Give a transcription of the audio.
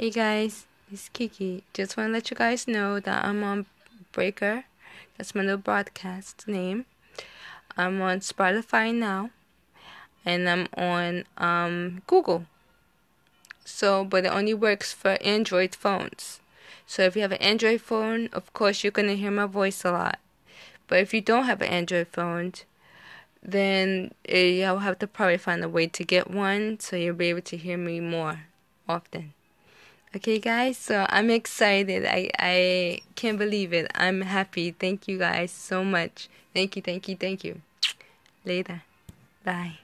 Hey guys, it's Kiki. Just want to let you guys know that I'm on Breaker. That's my little broadcast name. I'm on Spotify now, and I'm on um, Google. So, but it only works for Android phones. So if you have an Android phone, of course you're gonna hear my voice a lot. But if you don't have an Android phone, then eh, you'll have to probably find a way to get one so you'll be able to hear me more often. Okay, guys, so I'm excited. I, I can't believe it. I'm happy. Thank you guys so much. Thank you, thank you, thank you. Later. Bye.